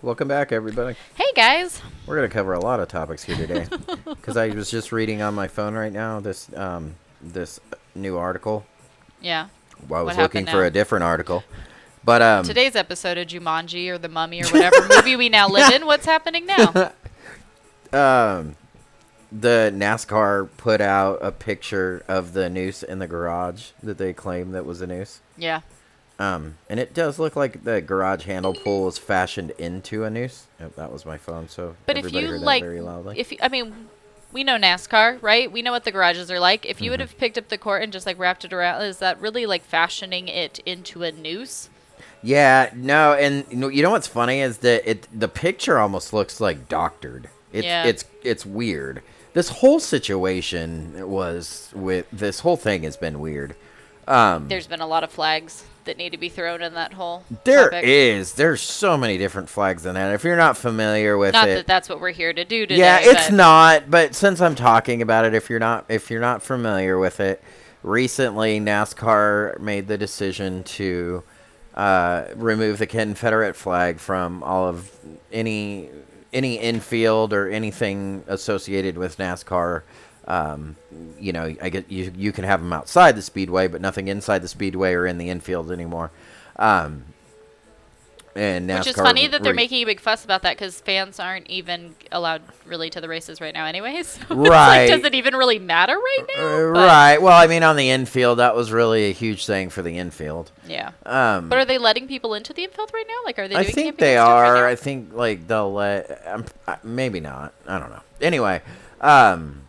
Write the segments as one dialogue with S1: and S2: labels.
S1: Welcome back, everybody.
S2: Hey guys.
S1: We're going to cover a lot of topics here today because I was just reading on my phone right now this um, this new article.
S2: Yeah.
S1: Well, I was looking for a different article, but um,
S2: Today's episode of Jumanji or The Mummy or whatever movie we now live in. What's happening now?
S1: um, the NASCAR put out a picture of the noose in the garage that they claim that was a noose.
S2: Yeah.
S1: Um, and it does look like the garage handle pull was fashioned into a noose. Oh, that was my phone, so
S2: But if you like,
S1: very loudly.
S2: if you, I mean, we know NASCAR, right? We know what the garages are like. If you
S1: Mm-hmm.
S2: would have picked up the cord and just like wrapped it around, is that really like fashioning it into a noose?
S1: Yeah, no, and you know, you know what's funny is that it the picture almost looks like doctored. It's
S2: Yeah.
S1: it's it's weird. This whole situation was with this whole thing has been weird. Um,
S2: There's been a lot of flags that need to be thrown in that hole.
S1: there
S2: topic.
S1: is there's so many different flags in that. If you're not familiar with
S2: Not
S1: it,
S2: that that's what we're here to do today.
S1: yeah, it's
S2: but
S1: not. But since I'm talking about it, if you're not if you're not familiar with it, recently NASCAR made the decision to uh, remove the Confederate flag from all of any any infield or anything associated with NASCAR. Um, you know, I get you. You can have them outside the speedway, but nothing inside the speedway or in the infield anymore. Um, and NASCAR
S2: Which is funny that they're
S1: re-
S2: making a big fuss about that because fans aren't even allowed really to the races right now, anyways.
S1: Right.
S2: like, does it even really matter right now?
S1: Uh, right. Well, I mean, on the infield, that was really a huge thing for the infield.
S2: Yeah.
S1: Um,
S2: But are they letting people into the infield right now? Like, are they?
S1: I think they
S2: stuff right
S1: are. I think like they'll let. Um, uh, maybe not. I don't know. Anyway. Um.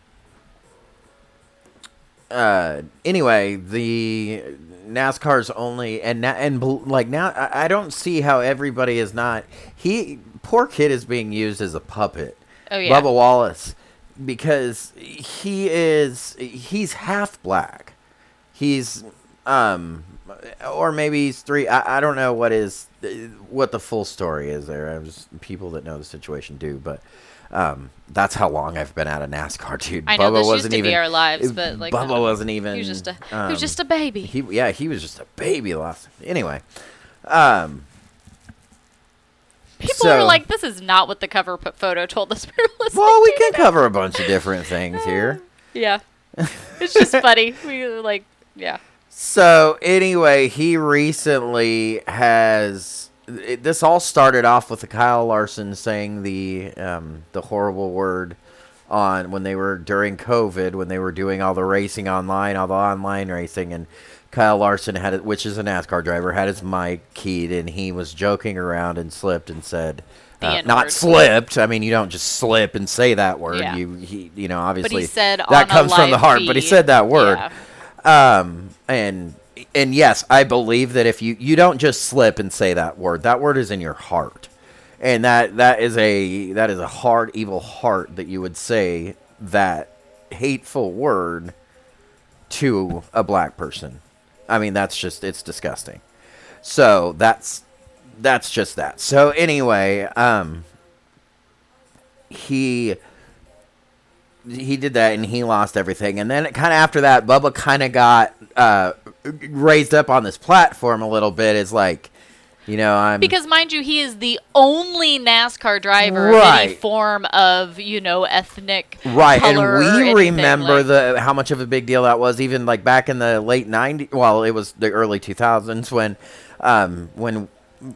S1: Uh. Anyway, the NASCAR's only and and like now I, I don't see how everybody is not. He poor kid is being used as a puppet.
S2: Oh, yeah.
S1: Bubba Wallace, because he is he's half black. He's um or maybe he's three. I, I don't know what is what the full story is there. I was people that know the situation do, but um that's how long I've been out of NASCAR, dude.
S2: I know
S1: Bubba
S2: this
S1: wasn't
S2: to
S1: even
S2: be our lives, but like
S1: Bubba
S2: no.
S1: wasn't even.
S2: He was just a he
S1: um,
S2: was just a baby.
S1: he yeah he was just a baby last anyway. Um.
S2: People
S1: so-
S2: are like, this is not what the cover p- photo told us we were listening
S1: Well, we can cover a bunch of different things here.
S2: Yeah. It's just funny. We like, yeah.
S1: So anyway, he recently has. It, this all started off with Kyle Larson saying the um, the horrible word on when they were during COVID when they were doing all the racing online, all the online racing, and Kyle Larson had it, which is a NASCAR driver, had his mic keyed, and he was joking around and slipped and said. Uh, not slipped. I mean, you don't just slip and say that word.
S2: Yeah.
S1: You, he, you know, obviously
S2: he said
S1: that comes from the heart. But he said that word
S2: Yeah.
S1: um and and yes i believe that if you you don't just slip and say that word that word is in your heart. And that that is a that is a hard evil heart that you would say that hateful word to a black person. I mean that's just it's disgusting. So that's that's just that. So anyway um he he did that and he lost everything. And then kind of after that, Bubba kind of got uh, raised up on this platform a little bit. Is like, you know, I'm
S2: Because mind you, he is the only NASCAR driver of any form of, you know, ethnic
S1: right, and we remember
S2: like-
S1: the how much of a big deal that was. Even like back in the late '90s, well, it was the early 2000s when um, when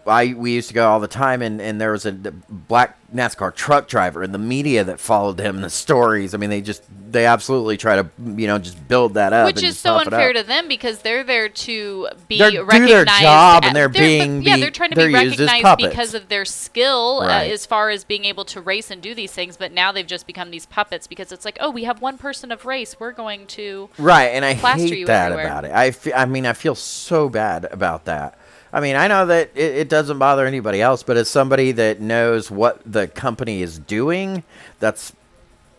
S1: I we used to go all the time, and, and there was a black NASCAR truck driver, and the media that followed him, and the stories. I mean, they just they absolutely try to you know just build that up,
S2: Which is so unfair to them because they're there to be
S1: They're- do their job and
S2: at-
S1: they're
S2: but-
S1: being
S2: yeah, they're trying to
S1: they're
S2: be recognized because of their skill uh, as far as being able to race and do these things. But now they've just become these puppets because it's like, oh, we have one person of race, we're going to.
S1: Right, and I hate that
S2: everywhere.
S1: about it. I, fe- I mean, I feel so bad about that. I mean, I know that it, it doesn't bother anybody else, but as somebody that knows what the company is doing, that's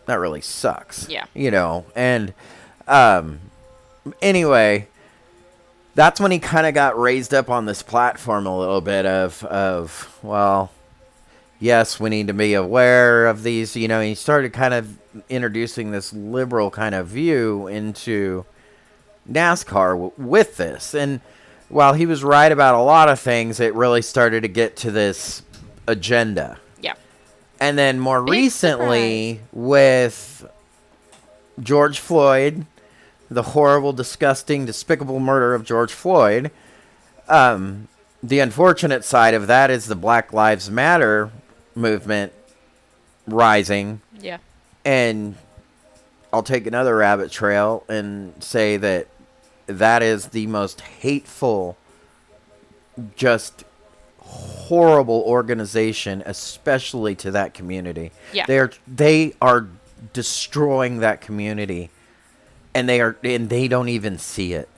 S1: that really sucks.
S2: Yeah.
S1: you know. And um, anyway, that's when he kind of got raised up on this platform a little bit of of well, yes, we need to be aware of these. You know, he started kind of introducing this liberal kind of view into NASCAR w- with this. And while he was right about a lot of things, it really started to get to this agenda.
S2: Yeah.
S1: And then more
S2: Big
S1: recently with George Floyd, the horrible, disgusting, despicable murder of George Floyd. Um, the unfortunate side of that is the Black Lives Matter movement rising.
S2: Yeah.
S1: And I'll take another rabbit trail and say that that is the most hateful, just horrible organization, especially to that community.
S2: Yeah.
S1: They're they are destroying that community, and they are and they don't even see it.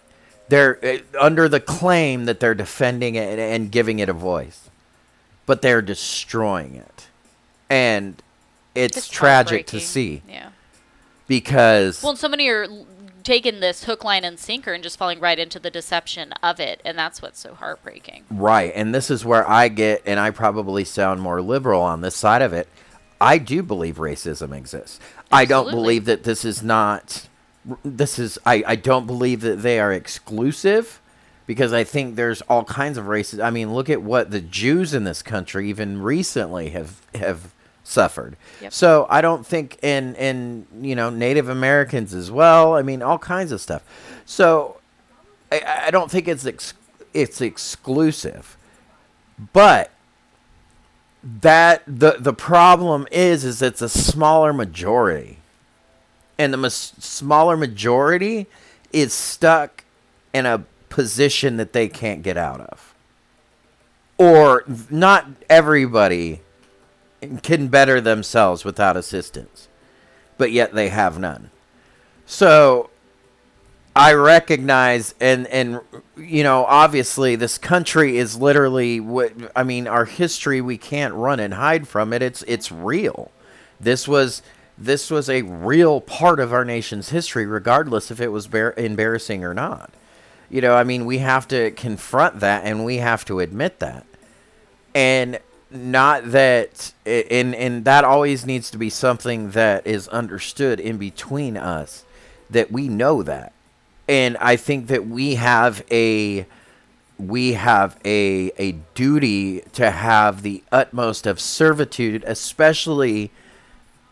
S1: They're uh, under the claim that they're defending it and giving it a voice, but they're destroying it, and it's,
S2: It's
S1: tragic to see
S2: Yeah.
S1: because
S2: Well, so many are taking this hook, line, and sinker and just falling right into the deception of it, and that's what's so heartbreaking.
S1: Right, and this is where I get, and I probably sound more liberal on this side of it. I do believe racism exists. I don't believe that this is not. This is. I. I don't believe that they are exclusive, because I think there's all kinds of races. I mean, look at what the Jews in this country even recently have have suffered.
S2: Yep.
S1: So I don't think, in and you know, Native Americans as well. I mean, all kinds of stuff. So I, I don't think it's ex- it's exclusive, but that the the problem is is it's a smaller majority, and the mas- smaller majority is stuck in a position that they can't get out of, or not everybody can better themselves without assistance, but yet they have none. So I recognize and and you know obviously this country is literally what I mean our history we can't run and hide from it it's it's real. This was this was a real part of our nation's history regardless if it was bar- embarrassing or not. You know, I mean we have to confront that and we have to admit that. And not that and and that always needs to be something that is understood in between us that we know that. And I think that we have a we have a a duty to have the utmost of servitude, especially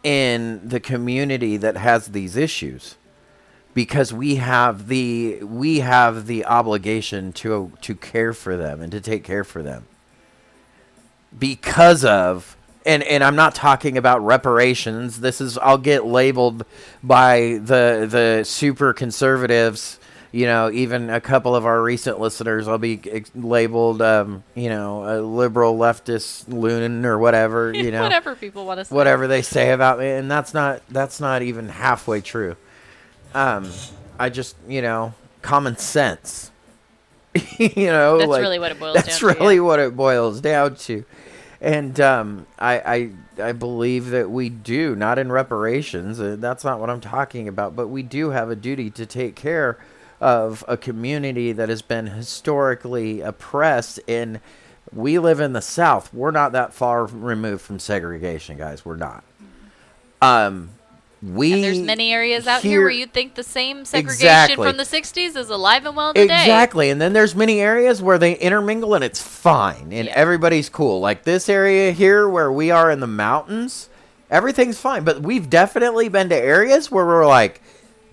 S1: in the community that has these issues, because we have the we have the obligation to to care for them and to take care for them because of and and I'm not talking about reparations. This is I'll get labeled by the the super conservatives. You know, even a couple of our recent listeners, I'll be ex- labeled, um, you know, a liberal leftist loon or whatever. You know,
S2: Whatever people want to say.
S1: whatever they say about me, and that's not that's not even halfway true. Um, I just you know common sense. you know,
S2: That's
S1: like,
S2: really what it boils
S1: That's
S2: down to,
S1: really
S2: yeah.
S1: what it boils down to, and um, I, I I believe that we do not in reparations. Uh, that's not what I'm talking about, but we do have a duty to take care of a community that has been historically oppressed and we live in the south we're not that far removed from segregation guys we're not um we
S2: And there's many areas out here,
S1: here-
S2: where you'd think the same segregation
S1: Exactly.
S2: from the 60s is alive and well today.
S1: Exactly, and then there's many areas where they intermingle and it's fine and
S2: Yeah.
S1: everybody's cool. Like this area here where we are in the mountains, everything's fine. But we've definitely been to areas where we're like,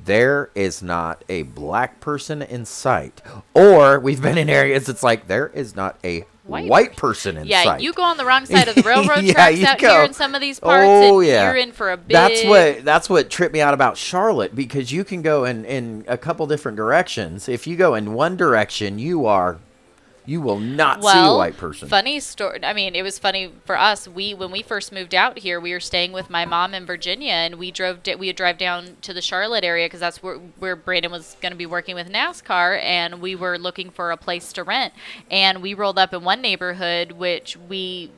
S1: there is not a black person in sight, or we've been in areas it's like there is not a white,
S2: White
S1: person in
S2: Yeah,
S1: sight.
S2: you go on the wrong side of the railroad
S1: Yeah,
S2: tracks out
S1: go.
S2: here in some of these parts,
S1: Oh
S2: and
S1: yeah,
S2: you're in for a big.
S1: That's what that's what tripped me out about Charlotte because you can go in in a couple different directions. If you go in one direction, you are you will not see a white person.
S2: funny story. I mean, it was funny for us. We when we first moved out here, we were staying with my mom in Virginia, and we drove. di- We would drive down to the Charlotte area because that's where where Brandon was going to be working with NASCAR, and we were looking for a place to rent. And we rolled up in one neighborhood, which we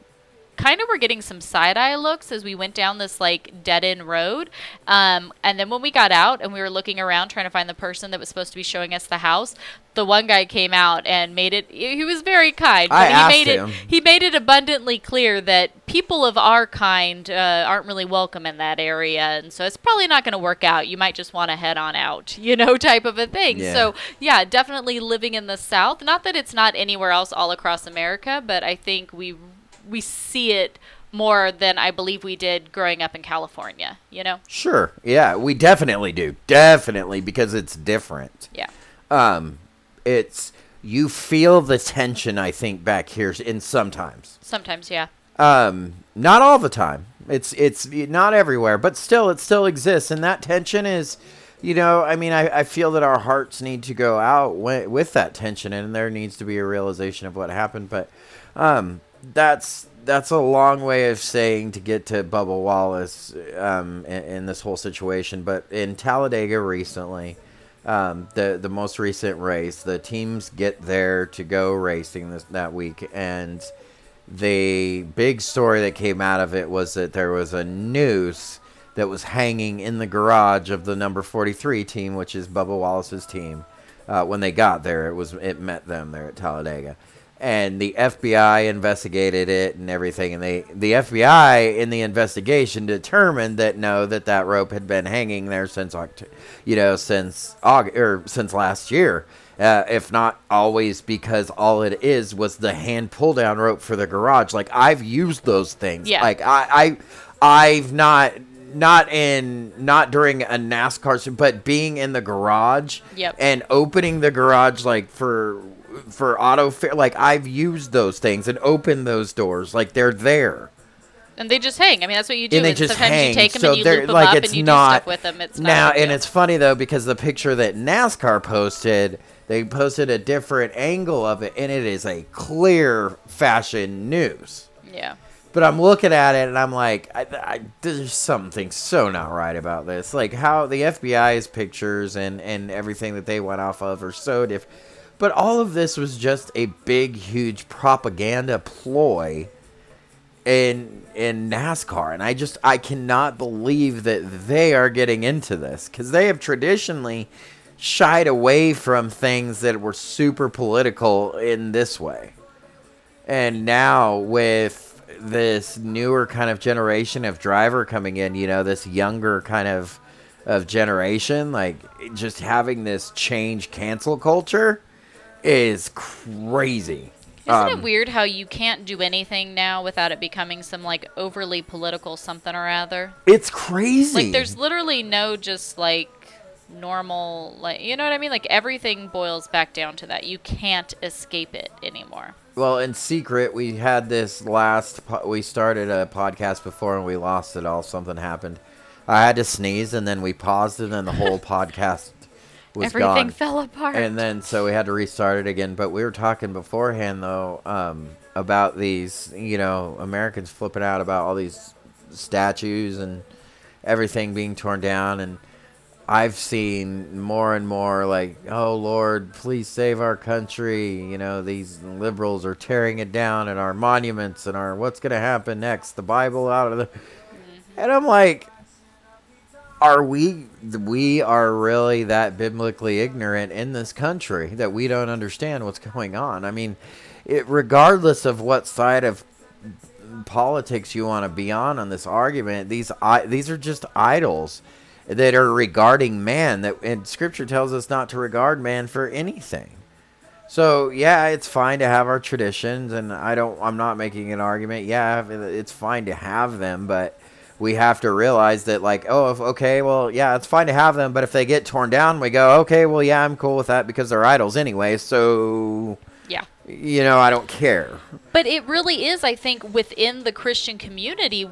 S2: kind of were getting some side eye looks as we went down this like dead end road. Um, and then when we got out and we were looking around trying to find the person that was supposed to be showing us the house, the one guy came out and made it. He was very kind.
S1: I
S2: he
S1: asked
S2: made
S1: him.
S2: it. He made it abundantly clear that people of our kind uh, aren't really welcome in that area, and so it's probably not going to work out. You might just want to head on out, you know, type of a thing.
S1: Yeah.
S2: So yeah, definitely living in the South. Not that it's not anywhere else all across America, but I think we we see it more than I believe we did growing up in California. You know?
S1: Sure. Yeah, we definitely do. Definitely because it's different.
S2: Yeah.
S1: Um, it's you feel the tension. I think back here in sometimes.
S2: Sometimes, yeah.
S1: Um, not all the time. It's it's not everywhere, but still, it still exists, and that tension is. You know, I mean, I, I feel that our hearts need to go out wi- with that tension, and there needs to be a realization of what happened. But um, that's that's a long way of saying to get to Bubba Wallace um, in, in this whole situation. But in Talladega recently, um, the the most recent race, the teams get there to go racing this that week, and the big story that came out of it was that there was a noose that was hanging in the garage of the number 43 team, which is Bubba Wallace's team. Uh, when they got there, it was it met them there at Talladega, and the FBI investigated it and everything. And they the FBI in the investigation determined that no, that that rope had been hanging there since Oct- you know since August or since last year. Uh, if not always because all it is was the hand pull down rope for the garage. Like I've used those things.
S2: Yeah.
S1: Like I, I I've not not in not during a NASCAR, but being in the garage
S2: Yep.
S1: and opening the garage like for for auto fair. Like I've used those things and opened those doors. Like they're there.
S2: And they just hang. I mean, that's what you do.
S1: And they
S2: and
S1: just
S2: sometimes
S1: hang.
S2: you take them
S1: so
S2: and you
S1: they're
S2: loop them
S1: like
S2: up
S1: it's
S2: and you
S1: not
S2: do stuff with them. It's not
S1: now, and it's funny though because the picture that NASCAR posted, they posted a different angle of it, and it is a clear fashion news.
S2: yeah.
S1: But I'm looking at it and I'm like, I, I, there's something so not right about this. Like how the FBI's pictures and and everything that they went off of are so different. But all of this was just a big, huge propaganda ploy in in NASCAR, and I just I cannot believe that they are getting into this because they have traditionally shied away from things that were super political in this way. And now with this newer kind of generation of driver coming in, you know, this younger kind of of generation, like just having this change cancel culture is crazy.
S2: Isn't
S1: Um,
S2: it weird how you can't do anything now without it becoming some like overly political something or other?
S1: It's crazy.
S2: Like there's literally no just like normal like you know what I mean? Like everything boils back down to that. You can't escape it anymore.
S1: Well, in secret, we had this last. Po- we started a podcast before and we lost it all. Something happened. I had to sneeze and then we paused it and the whole podcast was
S2: Everything
S1: gone.
S2: fell apart.
S1: And then so we had to restart it again. But we were talking beforehand though um, about these, you know, Americans flipping out about all these statues and everything being torn down and. I've seen more and more like, oh Lord, please save our country. You know, these liberals are tearing it down and our monuments and our what's going to happen next, the Bible out of the. And I'm like, are we we are really that biblically ignorant in this country that we don't understand what's going on? I mean, it, regardless of what side of politics you want to be on on this argument, these I, these are just idols that are regarding man that and scripture tells us not to regard man for anything. So yeah, it's fine to have our traditions, and I don't. I'm not making an argument. Yeah, it's fine to have them, but we have to realize that, like, oh, if, okay, well, yeah, it's fine to have them, but if they get torn down, we go, okay, well, yeah, I'm cool with that because they're idols anyway. So
S2: yeah.
S1: you know, I don't care.
S2: But it really is, I think, within the Christian community,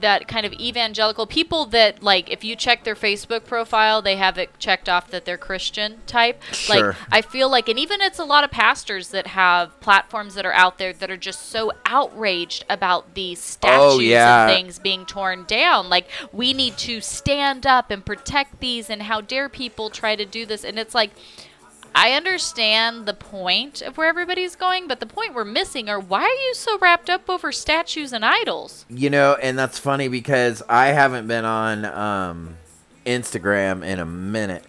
S2: that kind of evangelical people that, like, if you check their Facebook profile, they have it checked off that they're Christian type.
S1: Sure.
S2: Like, I feel like, and even it's a lot of pastors that have platforms that are out there that are just so outraged about these statues
S1: Oh, yeah.
S2: and things being torn down. Like, we need to stand up and protect these, and how dare people try to do this? And it's like, I understand the point of where everybody's going, but the point we're missing are why are you so wrapped up over statues and idols?
S1: You know, and that's funny because I haven't been on um, Instagram in a minute,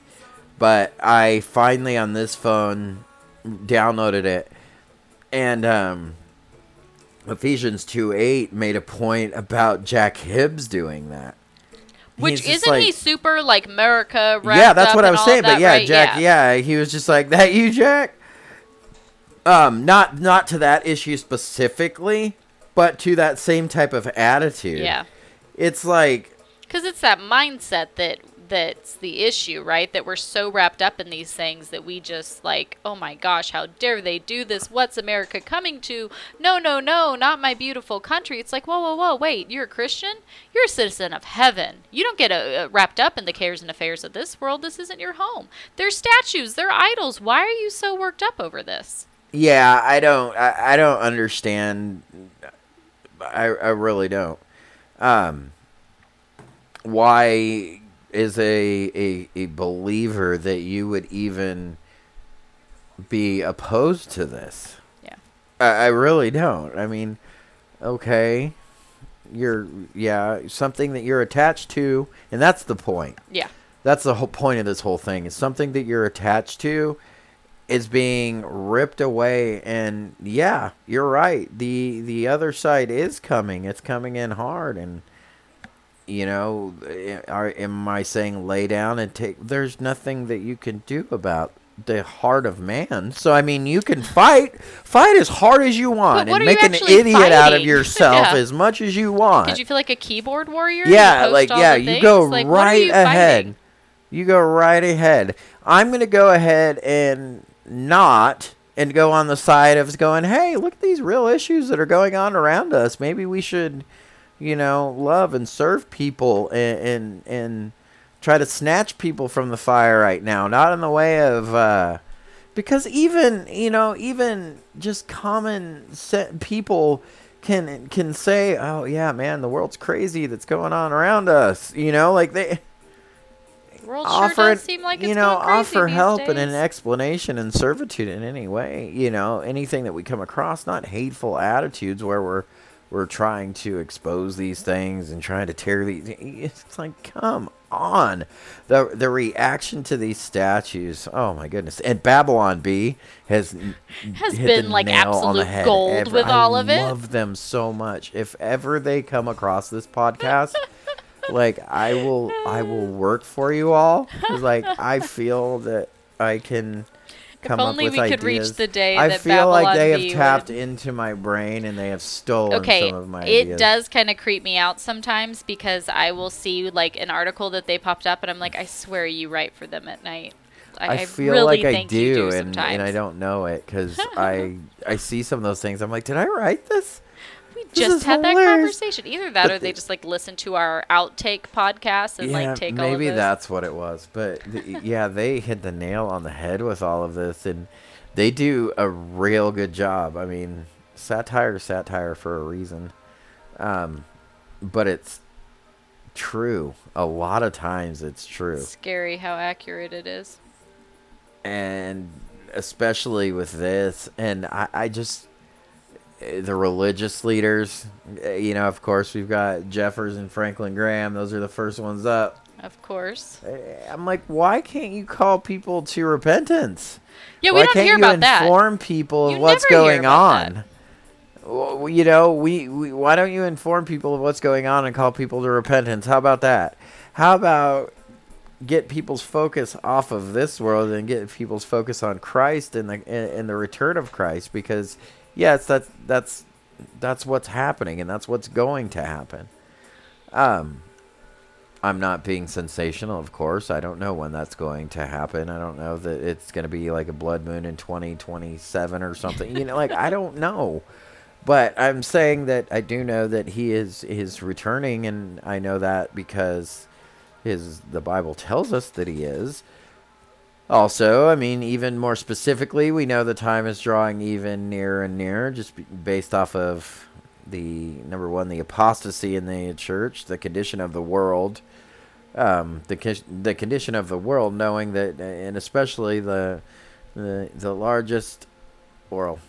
S1: but I finally on this phone downloaded it, and um, Ephesians two eight made a point about Jack Hibbs doing that.
S2: Which isn't
S1: like-
S2: he super like America?
S1: Yeah, that's what I was saying. But yeah,
S2: right?
S1: Jack. Yeah. he was just like that. You, Jack. Um, not not to that issue specifically, but to that same type of attitude.
S2: Yeah.
S1: It's like
S2: Because it's that mindset that that's the issue, right? That we're so wrapped up in these things that we just like, oh my gosh, how dare they do this? What's America coming to? No, no, no, not my beautiful country. It's like, whoa, whoa, whoa, wait, you're a Christian? You're a citizen of heaven. You don't get uh, uh, wrapped up in the cares and affairs of this world. This isn't your home. They're statues. They're idols. Why are you so worked up over this?
S1: Yeah, I don't. I, I don't understand. I I really don't. Um, why is a, a a believer that you would even be opposed to this?
S2: Yeah.
S1: I, I really don't. I mean, okay, you're yeah something that you're attached to, and that's the point.
S2: Yeah.
S1: That's the whole point of this whole thing. Is something that you're attached to is being ripped away and yeah, you're right. The the other side is coming. It's coming in hard and you know, eh, are am I saying lay down and take there's nothing that you can do about the heart of man. So I mean, you can fight, fight as hard as you want, and make an idiot out of yourself
S2: Yeah.
S1: as much as you want.
S2: Did you feel like a keyboard warrior?
S1: Yeah, like yeah, you go
S2: Like,
S1: right
S2: you
S1: ahead.
S2: fighting?
S1: You go right ahead. I'm gonna go ahead and not and go on the side of going, hey, look at these real issues that are going on around us. Maybe we should, you know, love and serve people and and, and try to snatch people from the fire right now. Not in the way of uh because even you know even just common people can can say oh yeah man the world's crazy that's going on around us you know like they
S2: World
S1: offer
S2: sure
S1: it-
S2: does seem like it's
S1: you know offer help and an explanation and servitude in any way you know anything that we come across not hateful attitudes where we're we're trying to expose these things and trying to tear these it's like come on the the reaction to these statues oh my goodness and Babylon Bee has
S2: Has been, like, absolute gold
S1: ever.
S2: with
S1: I
S2: all of it.
S1: I love them so much if ever they come across this podcast like I will I will work for you all. like I feel that I can come
S2: only
S1: up with
S2: we could reach the day
S1: I
S2: that
S1: feel like
S2: Babylon
S1: they have tapped
S2: would-
S1: into my brain and they have stolen
S2: okay
S1: some of my
S2: it
S1: ideas.
S2: does kind of creep me out sometimes because i will see like an article that they popped up and i'm like i swear you write for them at night i,
S1: I
S2: I
S1: feel
S2: really
S1: like I do,
S2: do
S1: and, and I don't know it because I I see some of those things. I'm like, did I write this?
S2: We
S1: This
S2: just
S1: is
S2: had that conversation either that
S1: But
S2: or they
S1: the-
S2: just like listen to our outtake podcast and
S1: yeah,
S2: like take all
S1: maybe that's what it was. But th- yeah, they hit the nail on the head with all of this, and they do a real good job. I mean, satire, satire for a reason, um, but it's true. A lot of times, it's true.
S2: scary how accurate it is
S1: and especially with this and i, I just the religious leaders eh, you know of course we've got Jeffress and franklin graham. Those are the first ones up.
S2: Of course.
S1: Eh, i'm like why can't you call people to repentance?
S2: Yeah we
S1: why
S2: don't
S1: can't
S2: hear
S1: you
S2: about that.
S1: inform people of
S2: You
S1: what's going on? Well, you know we, we why don't you inform people of what's going on and call people to repentance? How about that? How about get people's focus off of this world and get people's focus on Christ and the and the return of Christ? Because yes that's that's that's what's happening and that's what's going to happen. Um I'm not being sensational of course. I don't know when that's going to happen. I don't know that it's going to be like a blood moon in 2027 or something. You know like I don't know. But I'm saying that I do know that he is is returning and I know that because his the Bible tells us that he is. Also, I mean, even more specifically, we know the time is drawing even nearer and nearer, just based off of the number one, the apostasy in the church, the condition of the world, um, the the condition of the world, knowing that, and especially the the the largest, well,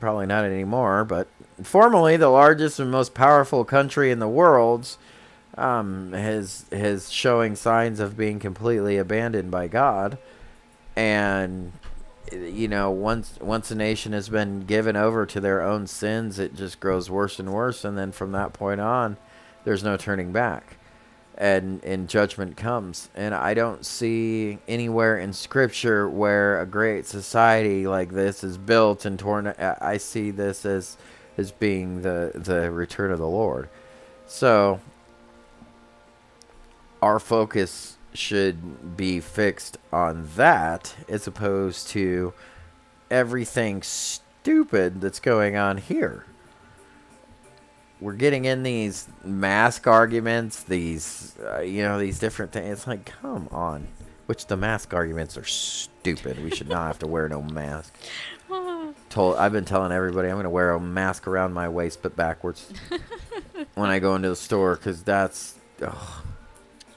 S1: probably not anymore, but formerly the largest and most powerful country in the world um, has has showing signs of being completely abandoned by God, and you know once once a nation has been given over to their own sins, it just grows worse and worse, and then from that point on, there's no turning back, and and judgment comes. And I don't see anywhere in Scripture where a great society like this is built and torn. I see this as as being the the return of the Lord. So our focus should be fixed on that as opposed to everything stupid that's going on here. We're getting in these mask arguments, these uh, you know, these different things. It's like, come on. Which the mask arguments are stupid. We should not have to wear no mask. Told I've been telling everybody I'm going to wear a mask around my waist but backwards when I go into the store cuz that's ugh,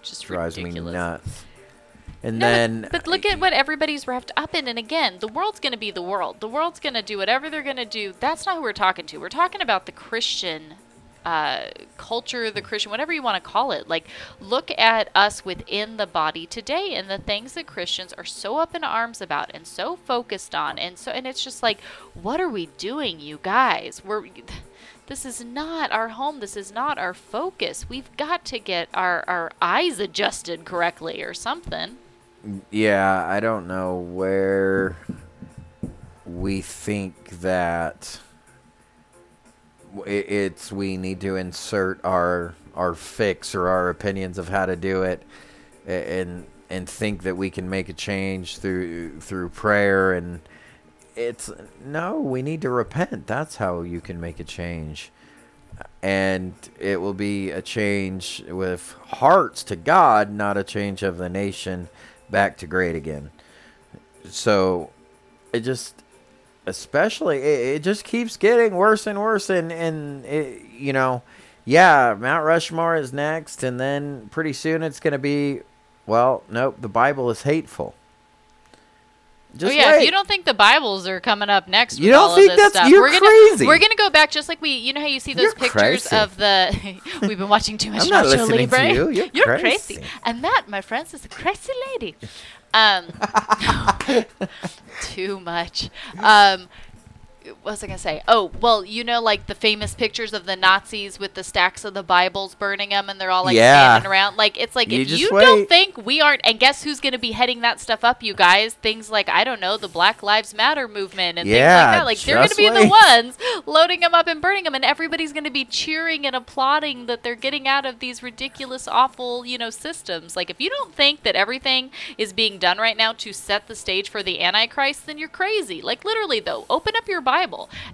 S2: Just
S1: drives
S2: ridiculous.
S1: me nuts. And
S2: No,
S1: then
S2: but, look at what everybody's wrapped up in. And again, the world's going to be the world. The world's going to do whatever they're going to do. That's not who we're talking to. We're talking about the Christian uh, culture, the Christian, whatever you want to call it. Like, look at us within the body today and the things that Christians are so up in arms about and so focused on. And so, and it's just like, what are we doing, you guys? We're. This is not our home. This is not our focus. We've got to get our, our eyes adjusted correctly or something.
S1: Yeah, I don't know where we think that it's we need to insert our our fix or our opinions of how to do it and and think that we can make a change through through prayer and it's no, we need to repent. That's how you can make a change. And it will be a change with hearts to God, not a change of the nation back to great again. So it just especially it, it just keeps getting worse and worse and and it, you know yeah mount rushmore is next and then pretty soon it's going to be well nope the bible is hateful just
S2: oh yeah,
S1: wait.
S2: if you don't think the Bibles are coming up next,
S1: You
S2: with
S1: don't
S2: all of
S1: think
S2: this
S1: that's-
S2: stuff,
S1: you're
S2: we're gonna
S1: crazy.
S2: we're gonna go back just like we, you know how you see those
S1: You're
S2: pictures
S1: crazy.
S2: of the. we've been watching too much
S1: I'm not
S2: Nacho
S1: listening to
S2: Libre.
S1: you. You're
S2: crazy.
S1: crazy.
S2: and that, my friends, is a crazy lady. Um, too much. Um, what was I gonna say? Oh, well, you know, like the famous pictures of the Nazis with the stacks of the Bibles burning them, and they're all like
S1: Yeah.
S2: standing around. Like it's like
S1: You
S2: if you don't think we aren't, and guess who's gonna be heading that stuff up, you guys? Things like I don't know, the Black Lives Matter movement and
S1: Yeah,
S2: things like that. Like they're gonna be the ones loading them up and burning them, and everybody's gonna be cheering and applauding that they're getting out of these ridiculous, awful, you know, systems. Like if you don't think that everything is being done right now to set the stage for the Antichrist, then you're crazy. Like literally, though, open up your Bible.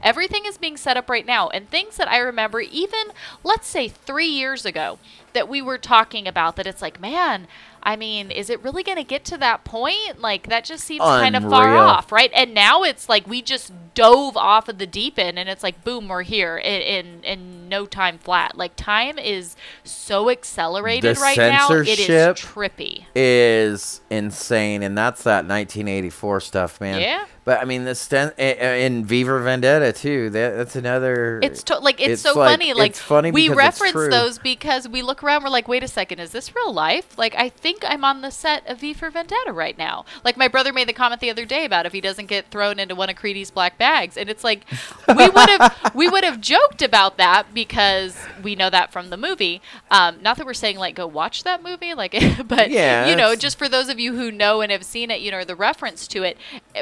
S2: Everything is being set up right now, and things that I remember, even let's say three years ago, that we were talking about. That it's like, man. I mean, is it really going to get to that point? Like, that just seems kind of far off, right? And now it's like we just dove off of the deep end, and it's like, boom, we're here in in, in no time flat. Like, time is so accelerated
S1: The
S2: right now; it is trippy.
S1: is insane, and that's that 1984 stuff, man.
S2: Yeah.
S1: But I mean, the sten- i- i- in V for Vendetta too. That, that's another.
S2: It's to- like it's,
S1: It's
S2: so
S1: like-
S2: funny. Like
S1: it's funny
S2: we reference those because we look around. We're like, wait a second, is this real life? Like, I think I'm on the set of V for Vendetta right now. Like my brother made the comment the other day about if he doesn't get thrown into one of Creedy's black bags, and it's like we would have we would have joked about that because we know that from the movie. Um, not that we're saying like go watch that movie, like, but
S1: Yeah,
S2: you know, just for those of you who know and have seen it, you know, the reference to it.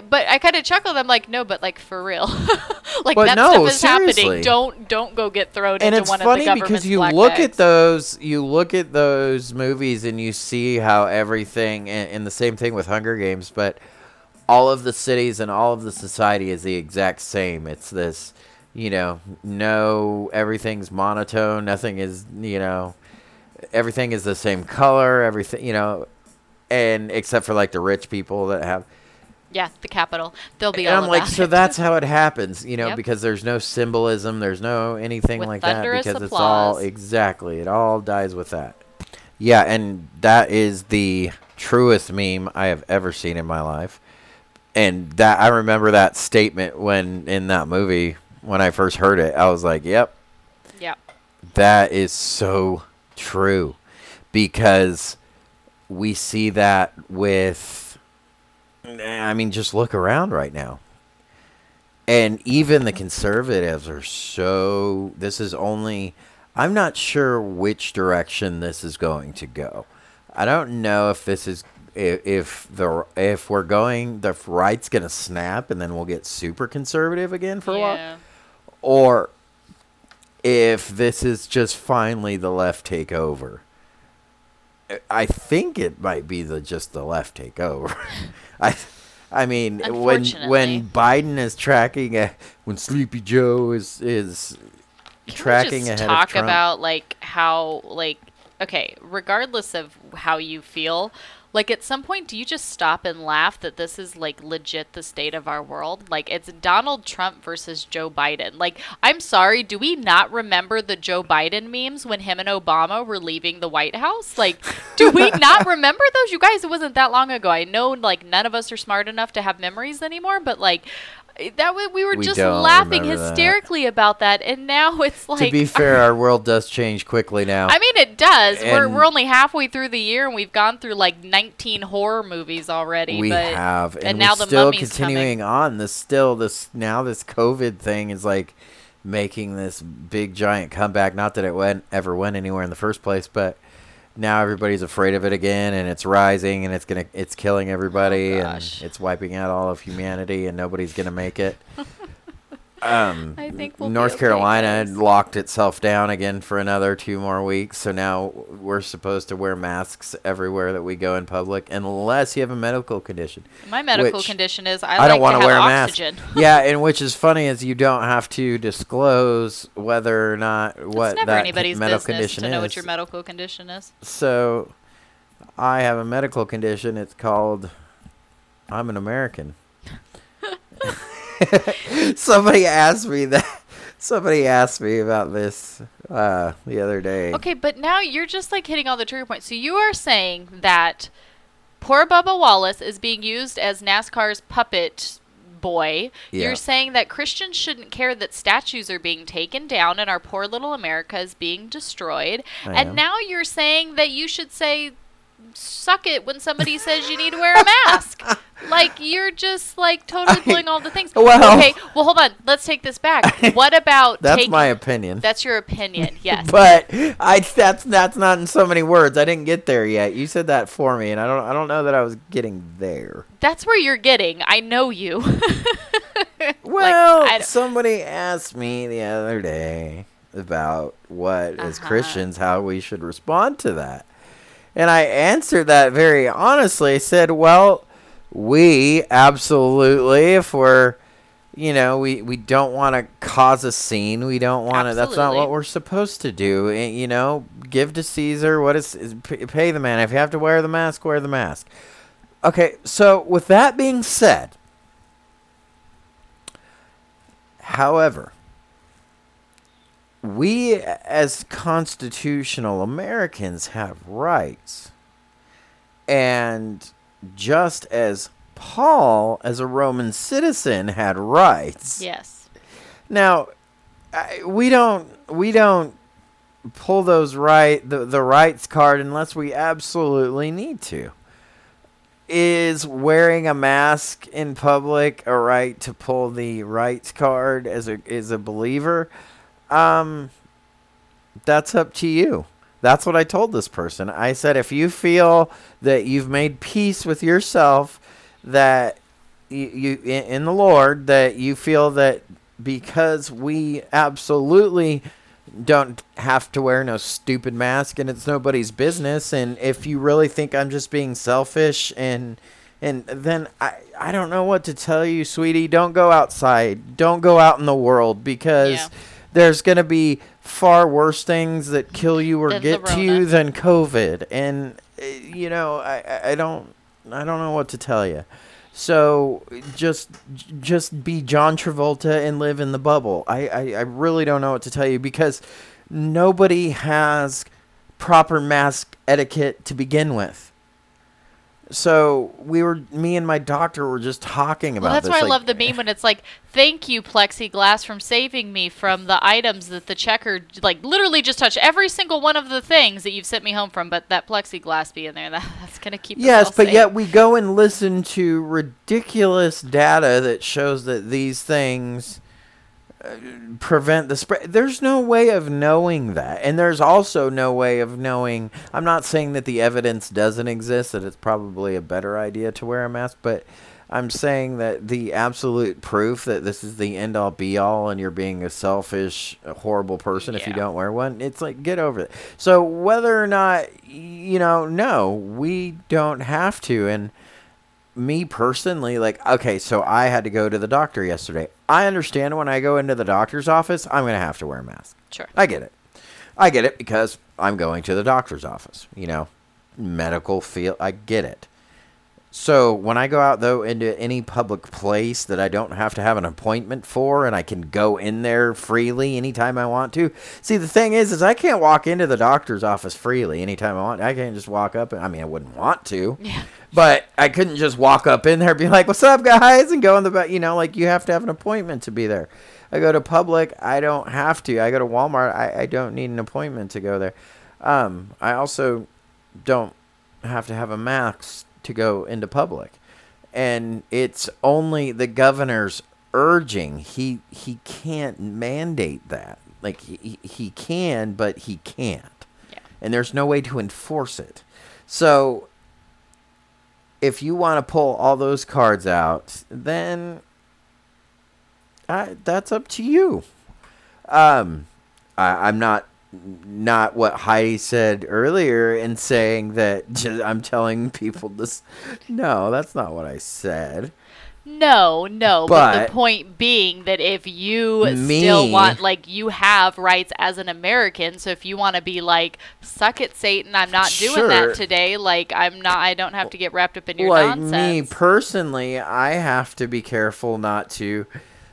S2: But I kind of chuckled. I'm like, no, but like for real, like
S1: But
S2: that
S1: no,
S2: stuff is
S1: seriously.
S2: happening. Don't don't go get thrown
S1: and
S2: into one of the government's black bags.
S1: And it's funny because you look
S2: bags.
S1: at those you look at those movies and you see how everything and, and the same thing with hunger games but all of the cities and all of the society is the exact same it's this you know no everything's monotone nothing is you know everything is the same color everything you know and except for like the rich people that have
S2: Yeah, the Capitol. They'll be
S1: and
S2: all
S1: I'm like,
S2: about
S1: so that's how it happens, you know,
S2: Yep.
S1: because there's no symbolism, there's no anything
S2: With
S1: like that, because it's all exactly, it all dies with that. Yeah, and that is the truest meme I have ever seen in my life, and that I remember that statement when in that movie when I first heard it, I was like, yep,
S2: yeah.
S1: that is so true because we see that with I mean just look around right now. And even the conservatives are so this is only I'm not sure which direction this is going to go. I don't know if this is if, if the if we're going the right's going to snap and then we'll get super conservative again for a while or if this is just finally the left take over. I think it might be the just the left take over. I I mean when when Biden is tracking a, when Sleepy Joe is is tracking
S2: just
S1: ahead
S2: talk about like how like okay regardless of how you feel like at some point do you just stop and laugh that this is like legit the state of our world? Like it's donald trump versus joe biden. Like i'm sorry do we not remember the joe biden memes when him and obama were leaving the white house? Like do we not remember those? You guys it wasn't that long ago. I know like none of us are smart enough to have memories anymore but like that way we were
S1: We
S2: just laughing
S1: remember that.
S2: hysterically about that and now it's like
S1: to be fair, our world does change quickly now.
S2: I mean, it does. we're, we're only halfway through the year, and we've gone through like 19 horror movies already.
S1: But we
S2: but,
S1: have, and,
S2: and now the
S1: still continuing on. This still this now this COVID thing is like making this big giant comeback. Not that it went ever went anywhere in the first place, but now everybody's afraid of it again, and it's rising, and it's gonna it's killing everybody, and
S2: Oh, gosh.
S1: it's wiping out all of humanity, and nobody's gonna make it. Um,
S2: I think we'll
S1: North
S2: okay,
S1: Carolina locked itself down again for another two more weeks. So now we're supposed to wear masks everywhere that we go in public, unless you have a medical condition.
S2: My medical condition is I,
S1: I,
S2: like
S1: don't want
S2: to
S1: wear
S2: oxygen.
S1: a mask. yeah, and which is funny is you don't have to disclose whether or not what
S2: it's never
S1: that
S2: anybody's
S1: medical condition
S2: to know
S1: is.
S2: what your medical condition is.
S1: so I have a medical condition. It's called I'm an American. somebody asked me that. Somebody asked me about this uh, the other day.
S2: Okay, but now you're just like hitting all the trigger points. So you are saying that poor Bubba Wallace is being used as NASCAR's puppet boy.
S1: Yeah.
S2: You're saying that Christians shouldn't care that statues are being taken down and our poor little America is being destroyed.
S1: I
S2: and
S1: am.
S2: now you're saying that you should say suck it when somebody says you need to wear a mask. like you're just like totally pulling all the things.
S1: well-
S2: okay, well hold on. Let's take this back. What about
S1: That's
S2: taking
S1: my opinion.
S2: That's your opinion. Yes.
S1: But I that's that's not in so many words. I didn't get there yet. You said that for me, and I don't I don't know that I was getting there.
S2: That's where you're getting. I know you.
S1: Well,
S2: I
S1: somebody asked me the other day about what as
S2: Uh-huh.
S1: Christians how we should respond to that. And I answered that very honestly. Said, "Well, we absolutely if we're you know, we, we don't want to cause a scene. We don't want to. That's not what we're supposed to do. Eh, You know, give to Caesar what is, is pay the man. If you have to wear the mask, wear the mask. Okay, so with that being said, however, we as constitutional Americans have rights. And just as Paul, as a Roman citizen, had rights.
S2: yes.
S1: Now, I, we don't we don't pull those right the, the rights card unless we absolutely need to. Is wearing a mask in public a right to pull the rights card as a as a believer? Um that's up to you. That's what I told this person. I said if you feel that you've made peace with yourself that you, you in, the Lord that you feel that because we absolutely don't have to wear no stupid mask and it's nobody's business and if you really think I'm just being selfish and and then I I don't know what to tell you sweetie don't go outside don't go out in the world because
S2: Yeah.
S1: There's going to be far worse things that kill you or
S2: Than
S1: get to you than covid and uh, you know I I- I don't I don't know what to tell you so just just be John Travolta and live in the bubble. I, I, I really don't know what to tell you because nobody has proper mask etiquette to begin with. So we were me and my doctor were just talking about
S2: Well, that's
S1: this.
S2: why I love the meme when it's like, "Thank you, plexiglass, from saving me from the items that the checker like literally just touched every single one of the things that you've sent me home from." But that plexiglass be in there, that, that's gonna keep.
S1: Yes, but
S2: safe.
S1: yet we go and listen to ridiculous data that shows that these things prevent the spread. There's no way of knowing that. And there's also no way of knowing. I'm not saying that the evidence doesn't exist, that it's probably a better idea to wear a mask, but I'm saying that the absolute proof that this is the end all be all and you're being a selfish, horrible person if you don't wear one, it's like get over it. So whether or not you know, no, we don't have to and me personally, like, okay, so I had to go to the doctor yesterday. I understand when I go into the doctor's office, I'm going to have to wear a mask.
S2: Sure.
S1: I get it. I get it because I'm going to the doctor's office, you know, medical field. I get it. So when I go out though into any public place that I don't have to have an appointment for and I can go in there freely anytime I want to. See the thing is is I can't walk into the doctor's office freely anytime I want. I can't just walk up and I mean I wouldn't want to.
S2: Yeah.
S1: But I couldn't just walk up in there and be like, "What's up, guys?" and go in the back. You know, like you have to have an appointment to be there. I go to public, I don't have to. I go to Walmart, I, I don't need an appointment to go there. Um, I also don't have to have a mask to go into public, and it's only the governor's urging. He he can't mandate that. Like he he- he can, but he can't
S2: Yeah.
S1: and there's no way to enforce it. So if you want to pull all those cards out, then I, that's up to you. Um, I, I'm not not what Heidi said earlier in saying that ju- I'm telling people this. No, that's not what I said.
S2: No, no. But,
S1: But-
S2: the point being that if you
S1: Me-
S2: still want, like, you have rights as an American. So if you want to be like, suck it, Satan, I'm not doing
S1: Sure.
S2: that today. Like, I'm not. I don't have to get wrapped up in your
S1: like
S2: nonsense.
S1: me personally, I have to be careful not to.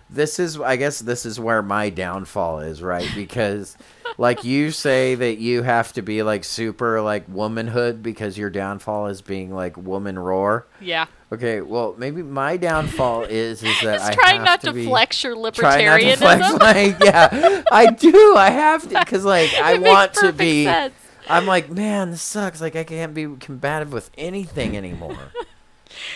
S1: This is, I guess, this is where my downfall is, right? Because, like you say that you have to be like super like womanhood because your downfall is being like woman roar.
S2: yeah.
S1: Okay, well, maybe my downfall is is that I
S2: trying not
S1: to, be,
S2: flex your
S1: try not to
S2: libertarianism.
S1: flex my yeah. I do. I have to because like I want to be.
S2: sense.
S1: I'm like, man, this sucks. Like I can't be combative with anything anymore.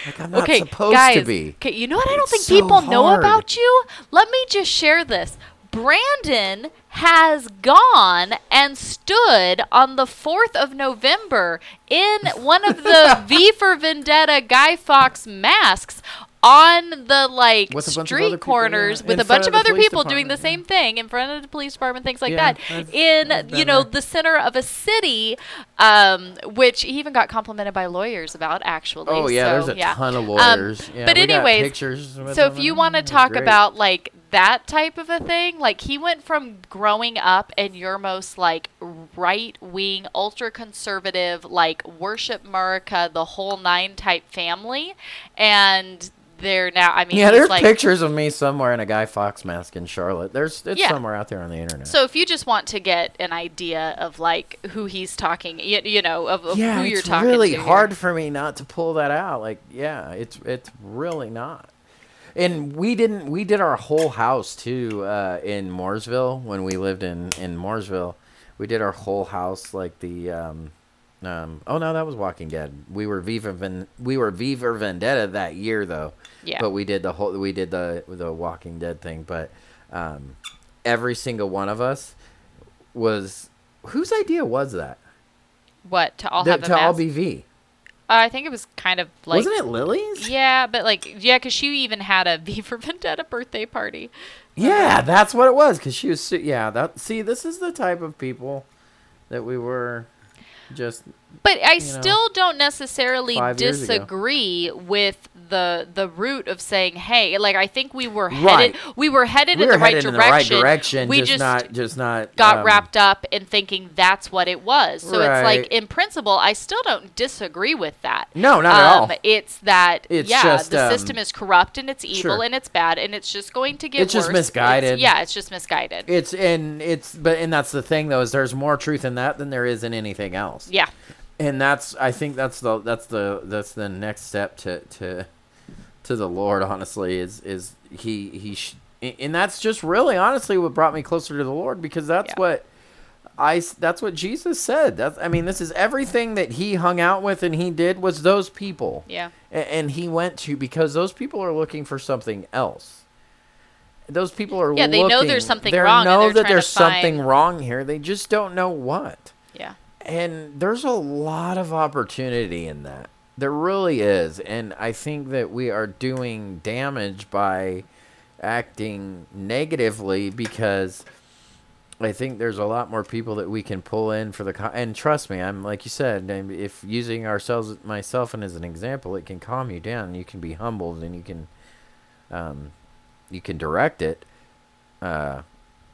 S1: Like I'm not
S2: okay,
S1: supposed
S2: guys.
S1: to be.
S2: Okay, you know what I don't think
S1: so
S2: people know about you? Let me just share this. Brandon has gone and stood on the 4th of November in one of the V for Vendetta Guy Fawkes masks on the like
S1: With a bunch of other
S2: street
S1: people,
S2: corners
S1: yeah,
S2: with a bunch
S1: of
S2: of other people doing the same thing in front of the police department things like
S1: Yeah,
S2: that in you know the center of a city um, which he even got complimented by lawyers about actually
S1: Oh yeah,
S2: so,
S1: there's a
S2: yeah.
S1: ton of
S2: Um,
S1: lawyers. yeah,
S2: but anyways, so if you want to talk
S1: great.
S2: about like that type of a thing, like he went from growing up in your most like right wing, ultra conservative, like worship America, the whole nine type family, and they're now. I mean,
S1: yeah, there's
S2: like,
S1: pictures of me somewhere in a Guy Fawkes mask in Charlotte. There's it's
S2: Yeah.
S1: somewhere out there on the internet.
S2: So if you just want to get an idea of like who he's talking, you, you know, of, of
S1: yeah,
S2: who you're
S1: it's
S2: talking
S1: really
S2: to really
S1: hard for me not to pull that out. Like, yeah, it's it's really not. And we didn't. We did our whole house too uh, in Mooresville when we lived in in Mooresville. We did our whole house like the. Um, um, oh no, that was Walking Dead. We were Viva Ven- we were V for Vendetta that year though.
S2: Yeah.
S1: But we did the whole we did the the Walking Dead thing. But um, every single one of us was whose idea was that?
S2: What to all
S1: That-
S2: have a
S1: to all be V.
S2: Uh, I think it was kind of like
S1: Wasn't it Lily's?
S2: Yeah, but like yeah, because she even had a V for Vendetta birthday party.
S1: Yeah, that's what it was. Cause she was, yeah. That see, this is the type of people that we were. Just
S2: But I
S1: know,
S2: still don't necessarily
S1: five years ago.
S2: disagree with the the route of saying, hey, like I think we were
S1: Right.
S2: headed we were headed
S1: we
S2: in
S1: were
S2: the right
S1: in
S2: direction.
S1: the right direction.
S2: We
S1: just, not, just not
S2: got
S1: um,
S2: wrapped up in thinking that's what it was. So it's like in principle, I still don't disagree with that.
S1: No, not at
S2: um,
S1: all.
S2: It's that
S1: It's
S2: yeah,
S1: just,
S2: the
S1: um,
S2: system is corrupt and it's evil
S1: sure.
S2: and it's bad and it's just going to get
S1: It's just
S2: worse.
S1: misguided.
S2: yeah, it's just misguided.
S1: It's and it's but and that's the thing though is there's more truth in that than there is in anything else.
S2: yeah.
S1: And that's I think that's the that's the that's the next step to to to the Lord. Honestly, is is he he sh- and that's just really honestly what brought me closer to the Lord because that's
S2: Yeah.
S1: what I that's what Jesus said. That's I mean this is everything that he hung out with and he did was those people.
S2: Yeah.
S1: A- and he went to because those people are looking for something else. Those people are
S2: Yeah, they know
S1: looking-
S2: there's something
S1: they
S2: wrong and
S1: know that there's something
S2: find-
S1: wrong here. They just don't know what.
S2: Yeah.
S1: And there's a lot of opportunity in that. There really is, and I think that we are doing damage by acting negatively because I think there's a lot more people that we can pull in for the co- and trust me, I'm like you said, if using ourselves myself and as an example, it can calm you down. You can be humbled and you can um, you can direct it. Uh,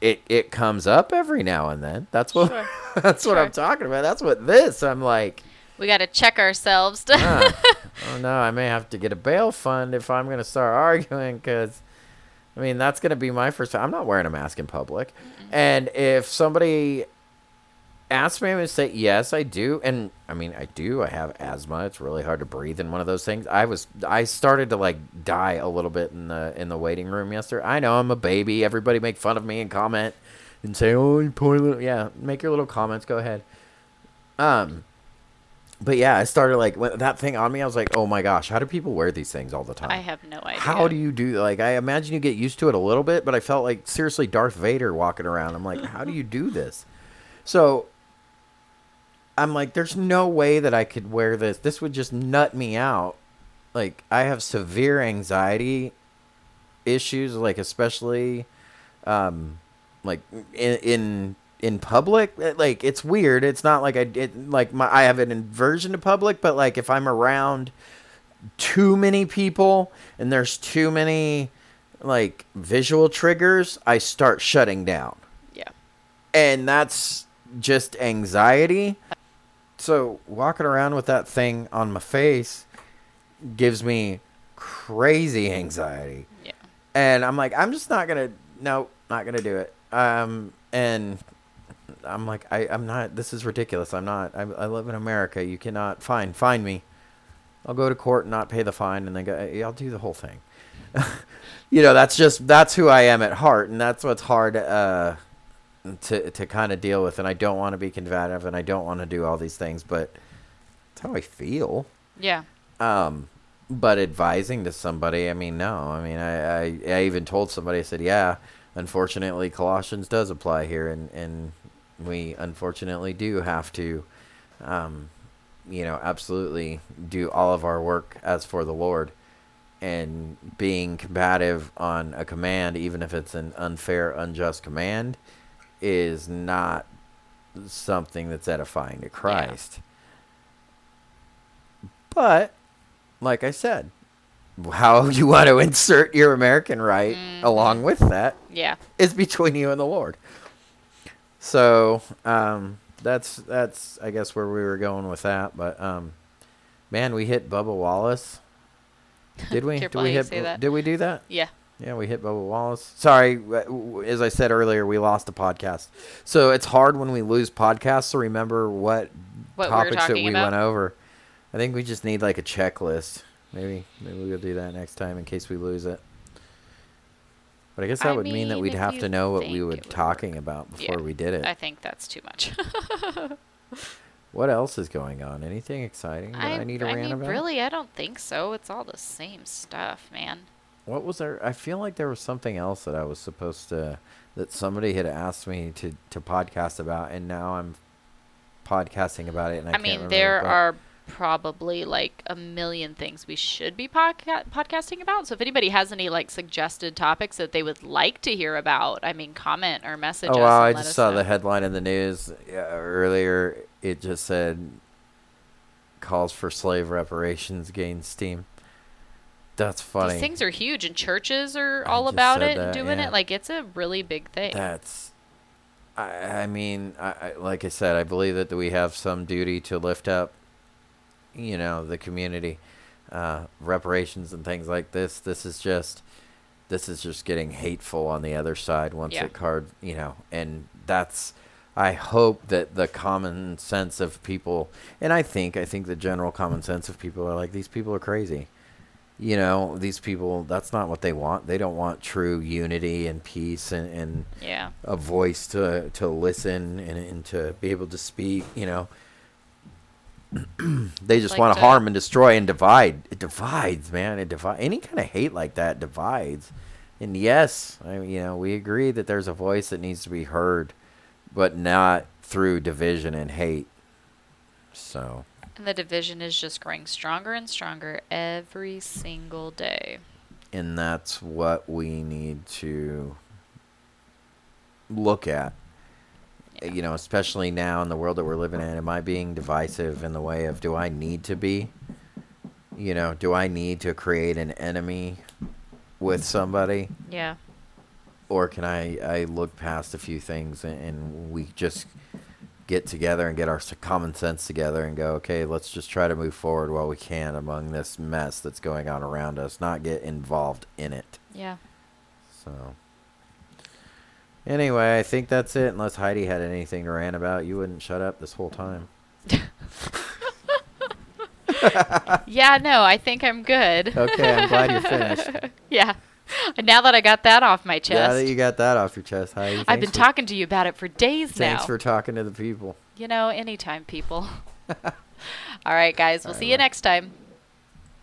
S1: it it comes up every now and then. That's what
S2: Sure.
S1: that's what I'm talking about. That's what this. I'm like.
S2: We got to check ourselves. To
S1: oh no, I may have to get a bail fund if I'm going to start arguing because, I mean, that's going to be my first time. I'm not wearing a mask in public. And if somebody me, I'm say, yes, I do. And I mean, I do. I have asthma. It's really hard to breathe in one of those things. I was, I started to like die a little bit in the, in the waiting room yesterday. I know I'm a baby. Everybody make fun of me and comment and say, oh, you poor little, yeah, make your little comments. Go ahead. Um, but yeah, I started like when that thing on me. I was like, "Oh my gosh, how do people wear these things all the time?"
S2: I have no idea.
S1: How do you do like? I imagine you get used to it a little bit, but I felt like seriously Darth Vader walking around. I'm like, how do you do this? So I'm like, there's no way that I could wear this. This would just nut me out. Like I have severe anxiety issues, like especially, um, like in in in public. Uh, Like it's weird. It's not like I it, like my I have an aversion to public, but like if I'm around too many people and there's too many like visual triggers, I start shutting down.
S2: Yeah.
S1: And that's just anxiety. So walking around with that thing on my face gives me crazy anxiety.
S2: Yeah.
S1: And I'm like, I'm just not gonna no, not gonna do it. Um and I'm like, I, I'm not this is ridiculous. I'm not I, I live in America. You cannot fine, fine me. I'll go to court and not pay the fine and then go I'll do the whole thing. you know, that's just that's who I am at heart and that's what's hard uh to to kind of deal with and I don't want to be combative and I don't want to do all these things, but it's how I feel.
S2: Yeah.
S1: Um, but advising to somebody, I mean, no. I mean, I, I, I even told somebody, I said, yeah, unfortunately, Colossians does apply here, and, and we unfortunately do have to, um, you know, absolutely do all of our work as for the Lord. And being combative on a command, even if it's an unfair, unjust command, is not something that's edifying to Christ. But like I said, how you want to insert your American right along with that
S2: Yeah.
S1: is between you and the Lord. So um, that's that's I guess where we were going with that. But um, man, we hit Bubba Wallace. Did we? Did we hit? Did we do that?
S2: Yeah.
S1: Yeah, we hit Bubba Wallace. Sorry, uh, w- as I said earlier, we lost a podcast. So it's hard when we lose podcasts to remember what,
S2: What we
S1: topics that we
S2: about?
S1: went over. I think we just need like a checklist. Maybe maybe we'll do that next time in case we lose it. But I guess that
S2: I
S1: would mean that we'd have to know what we were talking
S2: work.
S1: about
S2: Yeah,
S1: before we did it.
S2: I think that's too much.
S1: what else is going on? Anything exciting that I,
S2: I,
S1: need to
S2: I
S1: rant
S2: mean,
S1: about?
S2: really, I don't think so. It's all the same stuff, man.
S1: What was there? I feel like there was something else that I was supposed to that somebody had asked me to to podcast about, and now I'm podcasting about it. And I,
S2: I, mean, there are probably like a million things we should be podca- podcasting about. So if anybody has any like suggested topics that they would like to hear about, I mean, comment or message
S1: Oh wow! I just saw
S2: know.
S1: the headline in the news earlier. It just said calls for slave reparations gain steam. That's funny.
S2: These things are huge, and churches are
S1: I
S2: all about it and doing
S1: yeah.
S2: it. Like it's a really big thing.
S1: That's. I, I mean, I, I, like I said, I believe that we have some duty to lift up, you know, the community, uh, reparations and things like this. This is just, this is just getting hateful on the other side once
S2: Yeah.
S1: it card, you know, and that's. I hope that the common sense of people, and I think, I think the general common sense of people are like, these people are crazy. You know, these people, that's not what they want. They don't want true unity and peace and, and
S2: yeah.
S1: a voice to to listen and, and to be able to speak. You know, they just
S2: Like
S1: want to harm and destroy and divide. It divides, man. It divide any kind of hate like that divides. And yes, I mean, you know, we agree that there's a voice that needs to be heard, but not through division and hate. So,
S2: And the division is just growing stronger and stronger every single day.
S1: And that's what we need to look at.
S2: Yeah.
S1: You know, especially now in the world that we're living in, am I being divisive in the way of do I need to be? You know, do I need to create an enemy with somebody?
S2: Yeah.
S1: Or can I, I look past a few things and, and we just get together and get our common sense together and go, okay, let's just try to move forward while we can among this mess that's going on around us, not get involved in it.
S2: Yeah.
S1: So, anyway, I think that's it. Unless Heidi had anything to rant about, you wouldn't shut up this whole time.
S2: Yeah, no, I think I'm good.
S1: Okay, I'm glad you're finished.
S2: yeah. And now that I got that off my chest,
S1: Now that you got that off your chest, Heidi,
S2: I've been
S1: for-
S2: talking to you about it for days
S1: Thanks
S2: now.
S1: Thanks for talking to the people.
S2: you know, anytime, people. All right, guys. We'll
S1: All
S2: see
S1: right,
S2: you next time.